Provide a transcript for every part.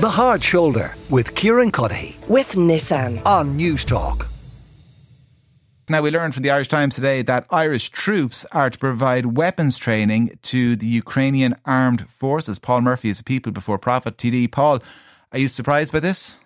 The Hard Shoulder with Kieran Cuddihy with Nissan on Newstalk. Now, we learned from the Irish Times today that Irish troops are to provide weapons training to the Ukrainian armed forces. Paul Murphy is a People Before Profit TD. Paul, are you surprised by this?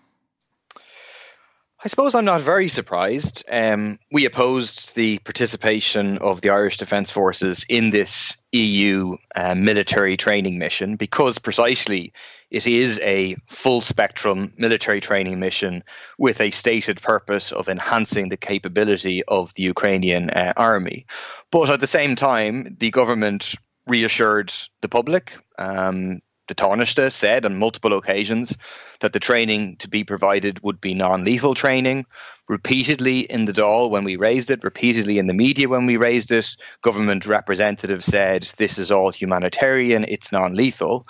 I suppose I'm not very surprised. Um, we opposed the participation of the Irish Defence Forces in this EU uh, military training mission because precisely it is a full spectrum military training mission with a stated purpose of enhancing the capability of the Ukrainian uh, army. But at the same time, the government reassured the public. Um, the Taoiseach said on multiple occasions that the training to be provided would be non lethal training. Repeatedly in the Dáil when we raised it, repeatedly in the media when we raised it, government representatives said this is all humanitarian, it's non lethal.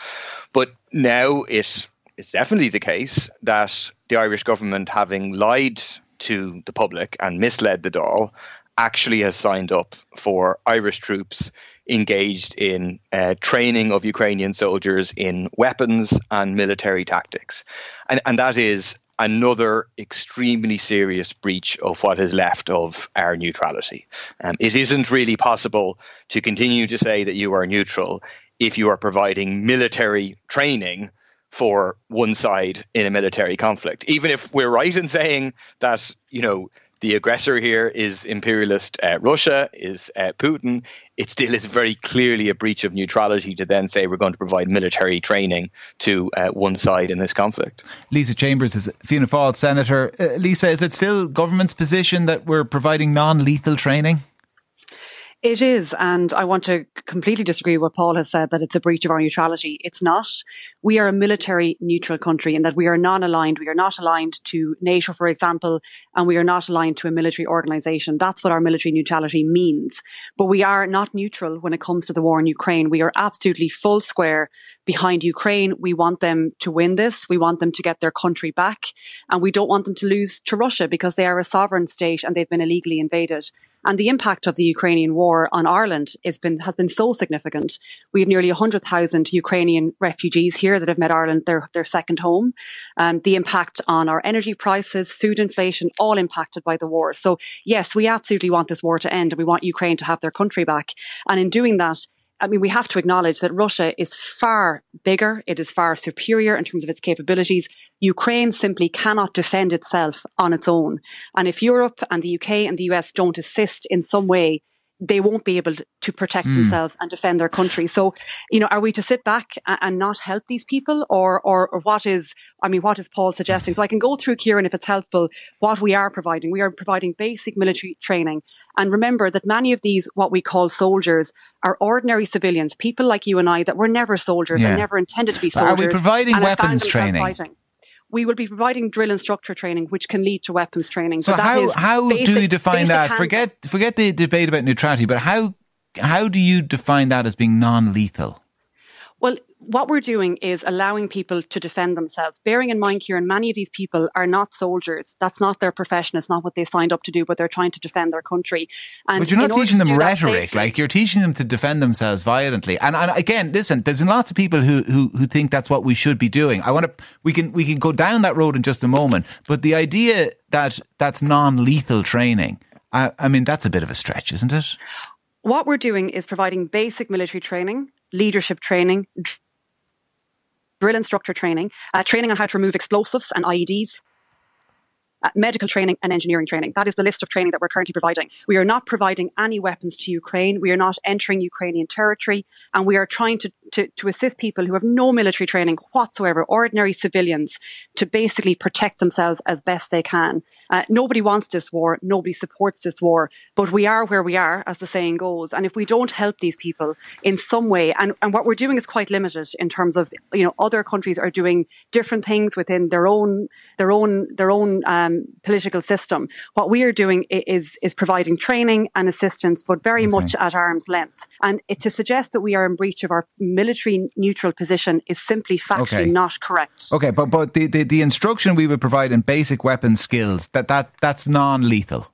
But now it, it's definitely the case that the Irish government, having lied to the public and misled the Dáil, actually has signed up for Irish troops engaged in uh, training of Ukrainian soldiers in weapons and military tactics. And, and that is another extremely serious breach of what is left of our neutrality. Um, it isn't really possible to continue to say that you are neutral if you are providing military training for one side in a military conflict. Even if we're right in saying that, you know, the aggressor here is imperialist uh, Russia, is uh, Putin. It still is very clearly a breach of neutrality to then say we're going to provide military training to uh, one side in this conflict. Lisa Chambers is Fianna Fáil senator. Uh, Lisa, is it still government's position that we're providing non-lethal training? It is, and I want to completely disagree with what Paul has said that it's a breach of our neutrality. It's not. We are a military neutral country in that we are non-aligned. We are not aligned to NATO, for example, and we are not aligned to a military organization. That's what our military neutrality means. But we are not neutral when it comes to the war in Ukraine. We are absolutely full square behind Ukraine. We want them to win this. We want them to get their country back, and we don't want them to lose to Russia because they are a sovereign state and they've been illegally invaded. And the impact of the Ukrainian war on Ireland has been, has been so significant. We have nearly 100,000 Ukrainian refugees here that have made Ireland their, their second home. Um, the impact on our energy prices, food inflation, all impacted by the war. So yes, we absolutely want this war to end and we want Ukraine to have their country back. And in doing that, I mean, we have to acknowledge that Russia is far bigger. It is far superior in terms of its capabilities. Ukraine simply cannot defend itself on its own. And if Europe and the UK and the US don't assist in some way, they won't be able to protect mm. themselves and defend their country. So, you know, are we to sit back and not help these people or, or, or what is, I mean, what is Paul suggesting? So I can go through, Kieran, if it's helpful, what we are providing. We are providing basic military training. And remember that many of these, what we call soldiers, are ordinary civilians, people like you and I that were never soldiers yeah. and never intended to be soldiers. Are we providing weapons training? We will be providing drill instructor training, which can lead to weapons training. So, how how basic, do you define that? Forget forget the debate about neutrality, but how how do you define that as being non lethal? Well, what we're doing is allowing people to defend themselves. Bearing in mind, Kieran, many of these people are not soldiers. That's not their profession. It's not what they signed up to do, but they're trying to defend their country. And but you're not teaching them rhetoric. Safely, like you're teaching them to defend themselves violently. And, and again, listen, there's been lots of people who, who, who think that's what we should be doing. I want to, we can, we can go down that road in just a moment. But the idea that that's non-lethal training, I, I mean, that's a bit of a stretch, isn't it? What we're doing is providing basic military training, leadership training, drill instructor training, uh, training on how to remove explosives and IEDs, uh, medical training and engineering training. That is the list of training that we're currently providing. We are not providing any weapons to Ukraine. We are not entering Ukrainian territory. And we are trying to, to, to assist people who have no military training whatsoever, ordinary civilians, to basically protect themselves as best they can. Uh, nobody wants this war. Nobody supports this war. But we are where we are, as the saying goes. And if we don't help these people in some way, and, and what we're doing is quite limited in terms of, you know, other countries are doing different things within their own, their own, their own, um, political system. What we are doing is is providing training and assistance, but very okay. much at arm's length. And it, to suggest that we are in breach of our military neutral position is simply factually okay. not correct. Okay, but but the, the, the instruction we would provide in basic weapons skills that that that's non lethal.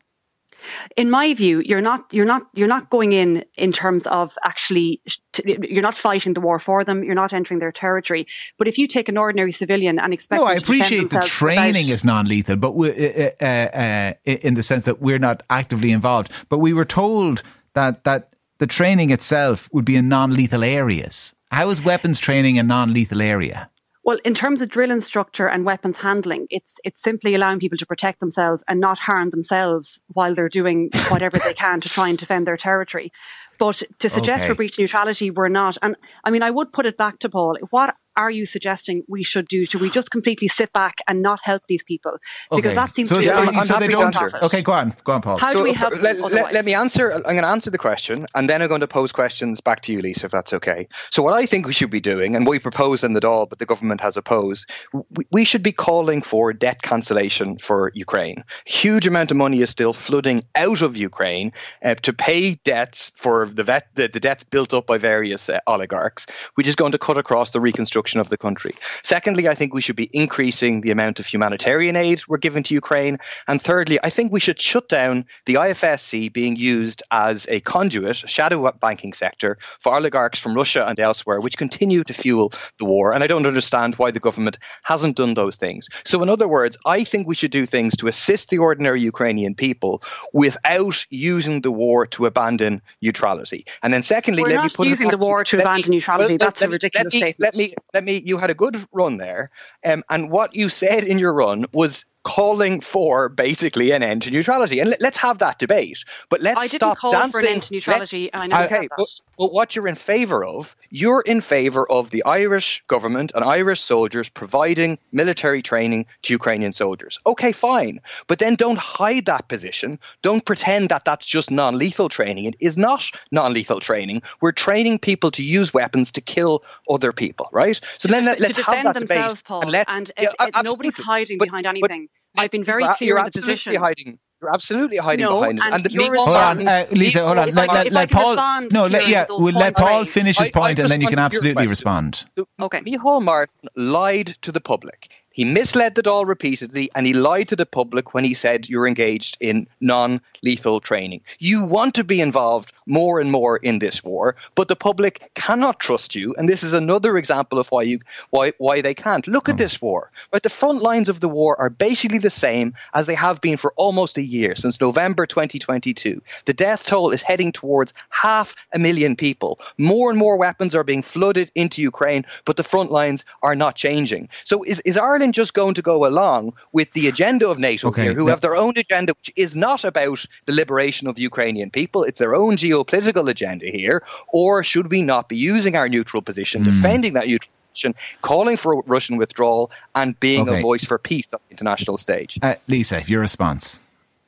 in my view, you're not you're not you're not going in in terms of actually you're not fighting the war for them. You're not entering their territory. But if you take an ordinary civilian and expect, no, I appreciate the training without, is non-lethal, but we, uh, uh, uh, in the sense that we're not actively involved. But we were told that that the training itself would be in non-lethal areas. How is weapons training a non-lethal area? Well, in terms of drill instructor and weapons handling, it's it's simply allowing people to protect themselves and not harm themselves while they're doing whatever they can to try and defend their territory. But to suggest okay. for breach neutrality, we're not. And I mean, I would put it back to Paul. What are you suggesting we should do? Should we just completely sit back and not help these people? Because okay. that seems so, to be I'm, I'm so they don't. Okay, go on, go on, Paul. How so do we help? Let, let, let, me answer. I'm going to answer the question, and then I'm going to pose questions back to you, Lisa, if that's okay. So, what I think we should be doing, and we propose in the Dáil, but the government has opposed, we, we should be calling for debt cancellation for Ukraine. Huge amount of money is still flooding out of Ukraine uh, to pay debts for the, vet, the, the debts built up by various uh, oligarchs, which is going to cut across the reconstruction of the country. Secondly, I think we should be increasing the amount of humanitarian aid we're giving to Ukraine. And thirdly, I think we should shut down the IFSC being used as a conduit, shadow banking sector for oligarchs from Russia and elsewhere, which continue to fuel the war. And I don't understand why the government hasn't done those things. So, in other words, I think we should do things to assist the ordinary Ukrainian people without using the war to abandon neutrality. And then, secondly, we're let not me put using the war to abandon me, neutrality. Well, That's let, a ridiculous let me, statement. Let me, let me. You had a good run there, um, and what you said in your run was calling for basically an end to neutrality. And let, us have that debate. But let's I didn't stop call dancing. for an end to neutrality, and I never okay, that. But, but what you're in favour of, you're in favour of the Irish government and Irish soldiers providing military training to Ukrainian soldiers. Okay, fine. But then don't hide that position. Don't pretend that that's just non lethal training. It is not non lethal training. We're training people to use weapons to kill other people, right? So to then def- let, us have that debate. Paul, and, let's, and yeah, it, it, nobody's hiding but, behind anything. But, I've been very you're, clear you're the position. Hiding. You're absolutely hiding no, behind it. And, and the hold on, uh, Lisa, hold on. Let, let, let Paul. No, let, yeah, we'll let Paul finish his point, and then you can absolutely respond. Okay. Micheál Martin lied to the public. He misled the Dáil repeatedly and he lied to the public when he said you're engaged in non lethal training. You want to be involved more and more in this war, but the public cannot trust you. And this is another example of why you why why they can't. Look at hmm. this war. Right? The front lines of the war are basically the same as they have been for almost a year, since November 2022. The death toll is heading towards half a million people. More and more weapons are being flooded into Ukraine, but the front lines are not changing. So is, is Ireland just going to go along with the agenda of NATO okay, here, who have their own agenda, which is not about the liberation of Ukrainian people. It's their own geopolitical agenda here. Or should we not be using our neutral position, mm. defending that neutral position, calling for Russian withdrawal, and being okay. a voice for peace on the international stage? Uh, Lisa, your response.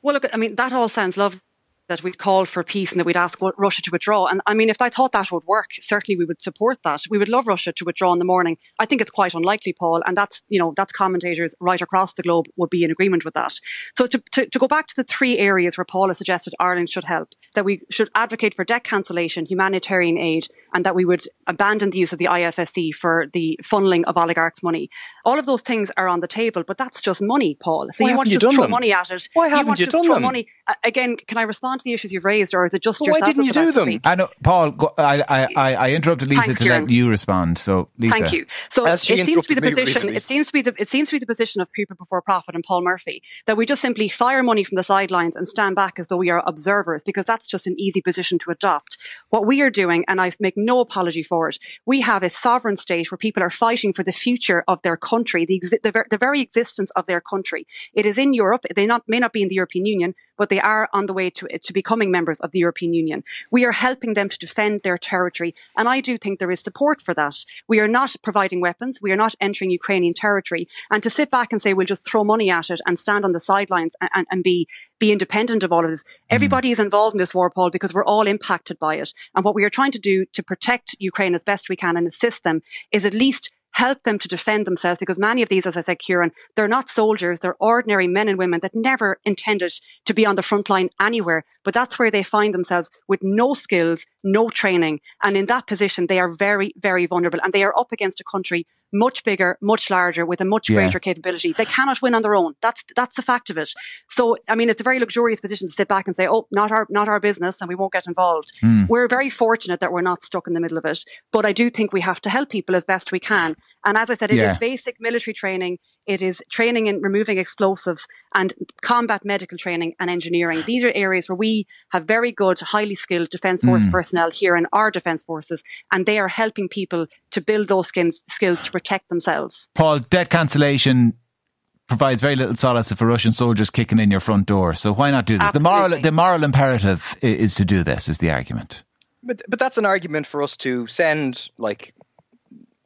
Well, look, I mean, that all sounds lovely that we'd call for peace and that we'd ask Russia to withdraw. And I mean, if I thought that would work, certainly we would support that. We would love Russia to withdraw in the morning. I think it's quite unlikely, Paul, and that's you know that's commentators right across the globe would be in agreement with that. So to, to, to go back to the three areas where Paul has suggested Ireland should help, that we should advocate for debt cancellation, humanitarian aid, and that we would abandon the use of the IFSC for the funneling of oligarchs' money. All of those things are on the table, but that's just money, Paul. So Why you want to just throw them? money at it. Why haven't you, you done throw them? Money. Again, can I respond to the issues you've raised, or is it just well, yourself? Why didn't you do them? I know, Paul. Go, I, I, I interrupted Lisa Thanks, to let you respond. So, Lisa, thank you. So As it seems to be the position. Recently. It seems to be the it seems to be the position of people before profit and Paul Murphy that we just simply fire money from the sidelines and stand back as though we are observers because that's just an easy position to adopt. What we are doing, and I make no apology for it, we have a sovereign state where people are fighting for the future of their country, the exi- the, ver- the very existence of their country. It is in Europe. They not may not be in the European Union, but they are on the way to to becoming members of the European Union. We are helping them to defend their territory. And I do think there is support for that. We are not providing weapons. We are not entering Ukrainian territory. And to sit back and say we'll just throw money at it and stand on the sidelines and, and, and be, be independent of all of this. Mm-hmm. Everybody is involved in this war, Paul, because we're all impacted by it. And what we are trying to do to protect Ukraine as best we can and assist them is at least help them to defend themselves because many of these, as I said, Kieran, they're not soldiers. They're ordinary men and women that never intended to be on the front line anywhere. But that's where they find themselves with no skills, no training. And in that position, they are very, very vulnerable and they are up against a country much bigger, much larger, with a much yeah. greater capability. They cannot win on their own. That's that's the fact of it. So, I mean, it's a very luxurious position to sit back and say, "Oh, not our not our business," and we won't get involved. Mm. We're very fortunate that we're not stuck in the middle of it. But I do think we have to help people as best we can. And as I said, it yeah. is basic military training. It is training in removing explosives and combat medical training and engineering. These are areas where we have very good, highly skilled Defence Force mm. personnel here in our Defence Forces, and they are helping people to build those skills, skills to protect themselves. Paul, debt cancellation provides very little solace for Russian soldiers kicking in your front door. So why not do this? Absolutely. The moral, the moral imperative is to do this. Is the argument. But but that's an argument for us to send like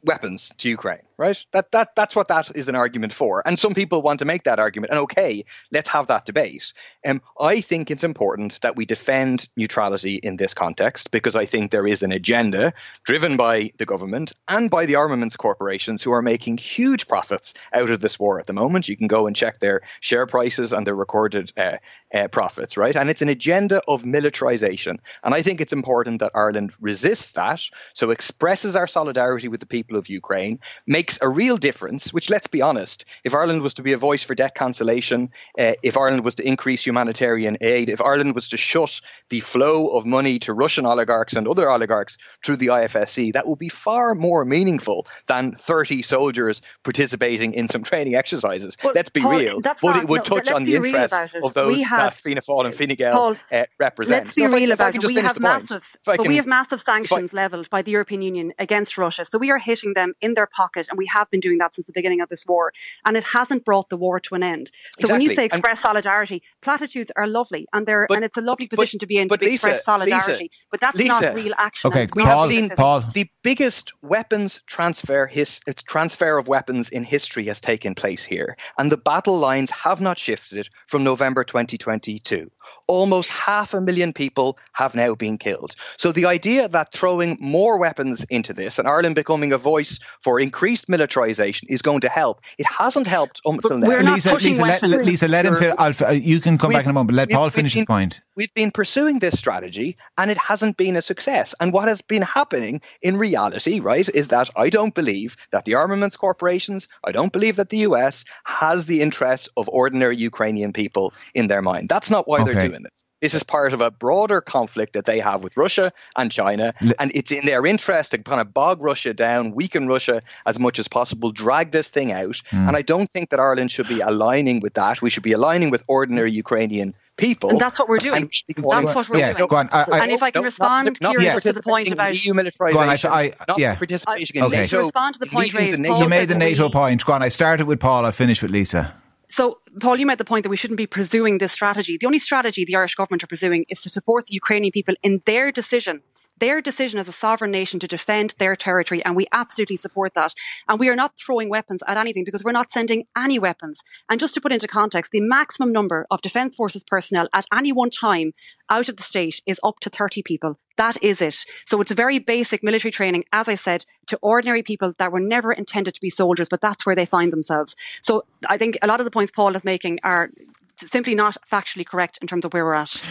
weapons to Ukraine right? That that that's what that is an argument for. And some people want to make that argument. And okay, let's have that debate. Um, I think it's important that we defend neutrality in this context because I think there is an agenda driven by the government and by the armaments corporations who are making huge profits out of this war at the moment. You can go and check their share prices and their recorded uh, uh, profits, right? And it's an agenda of militarization. And I think it's important that Ireland resists that, so expresses our solidarity with the people of Ukraine, make makes a real difference, which let's be honest, if Ireland was to be a voice for debt cancellation, uh, if Ireland was to increase humanitarian aid, if Ireland was to shut the flow of money to Russian oligarchs and other oligarchs through the IFSC, that would be far more meaningful than 30 soldiers participating in some training exercises. Well, let's be Paul, real. But not, it would no, touch on the interest of those have, that Fianna Fáil and Fine Gael Paul, uh, represent. Let's be no, real about it. We have, massive, but can, we have massive sanctions levelled by the European Union against Russia. So we are hitting them in their pocket and we have been doing that since the beginning of this war, and it hasn't brought the war to an end. So exactly. when you say express and, solidarity, platitudes are lovely, and they're but, and it's a lovely position but, to be in to Lisa, express solidarity. Lisa, but that's Lisa, not real action. Okay, we Paul, have seen Paul. the biggest weapons transfer his its transfer of weapons in history has taken place here, and the battle lines have not shifted from November 2022 almost half a million people have now been killed. So the idea that throwing more weapons into this and Ireland becoming a voice for increased militarization is going to help, it hasn't helped until now. Lisa, Lisa, let, Lisa, let him. I'll, uh, you can come back in a moment. Let Paul finish been, his point. We've been pursuing this strategy and it hasn't been a success. And what has been happening in reality, right, is that I don't believe that the armaments corporations, I don't believe that the US has the interests of ordinary Ukrainian people in their mind. That's not why okay. they're doing doing this. This is part of a broader conflict that they have with Russia and China, and it's in their interest to kind of bog Russia down, weaken Russia as much as possible, drag this thing out. Mm. And I don't think that Ireland should be aligning with that. We should be aligning with ordinary Ukrainian people. And that's what we're doing. That's what we're yeah, doing. Go on. I, I, and if I can no, respond not, not, not to the point about EU militarization, I, not yeah. participation in okay. NATO. respond to the point raised, you made the NATO point. Go on. I started with Paul. I'll finish with Lisa. So, Paul, you made the point that we shouldn't be pursuing this strategy. The only strategy the Irish government are pursuing is to support the Ukrainian people in their decision their decision as a sovereign nation to defend their territory, and we absolutely support that. And we are not throwing weapons at anything because we're not sending any weapons. And just to put into context, the maximum number of Defence Forces personnel at any one time out of the state is up to 30 people. That is it. So it's very basic military training, as I said, to ordinary people that were never intended to be soldiers, but that's where they find themselves. So I think a lot of the points Paul is making are simply not factually correct in terms of where we're at.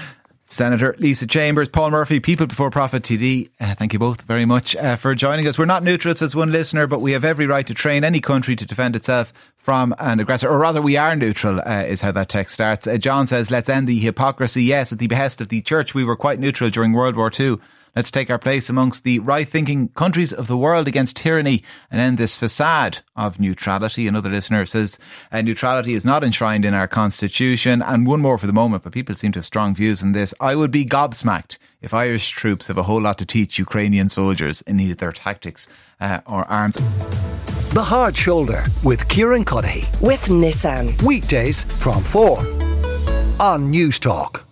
Senator Lisa Chambers, Paul Murphy, People Before Profit TD. Uh, thank you both very much uh, for joining us. We're not neutral, says one listener, but we have every right to train any country to defend itself from an aggressor, or rather, we are neutral, uh, is how that text starts. Uh, John says, let's end the hypocrisy. Yes, at the behest of the church, we were quite neutral during World War II. Let's take our place amongst the right thinking countries of the world against tyranny and end this facade of neutrality. Another listener says uh, neutrality is not enshrined in our constitution. And one more for the moment, but people seem to have strong views on this. I would be gobsmacked if Irish troops have a whole lot to teach Ukrainian soldiers in either their tactics uh, or arms. The Hard Shoulder with Kieran Cuddihy. With Nissan. Weekdays from 4 on Newstalk.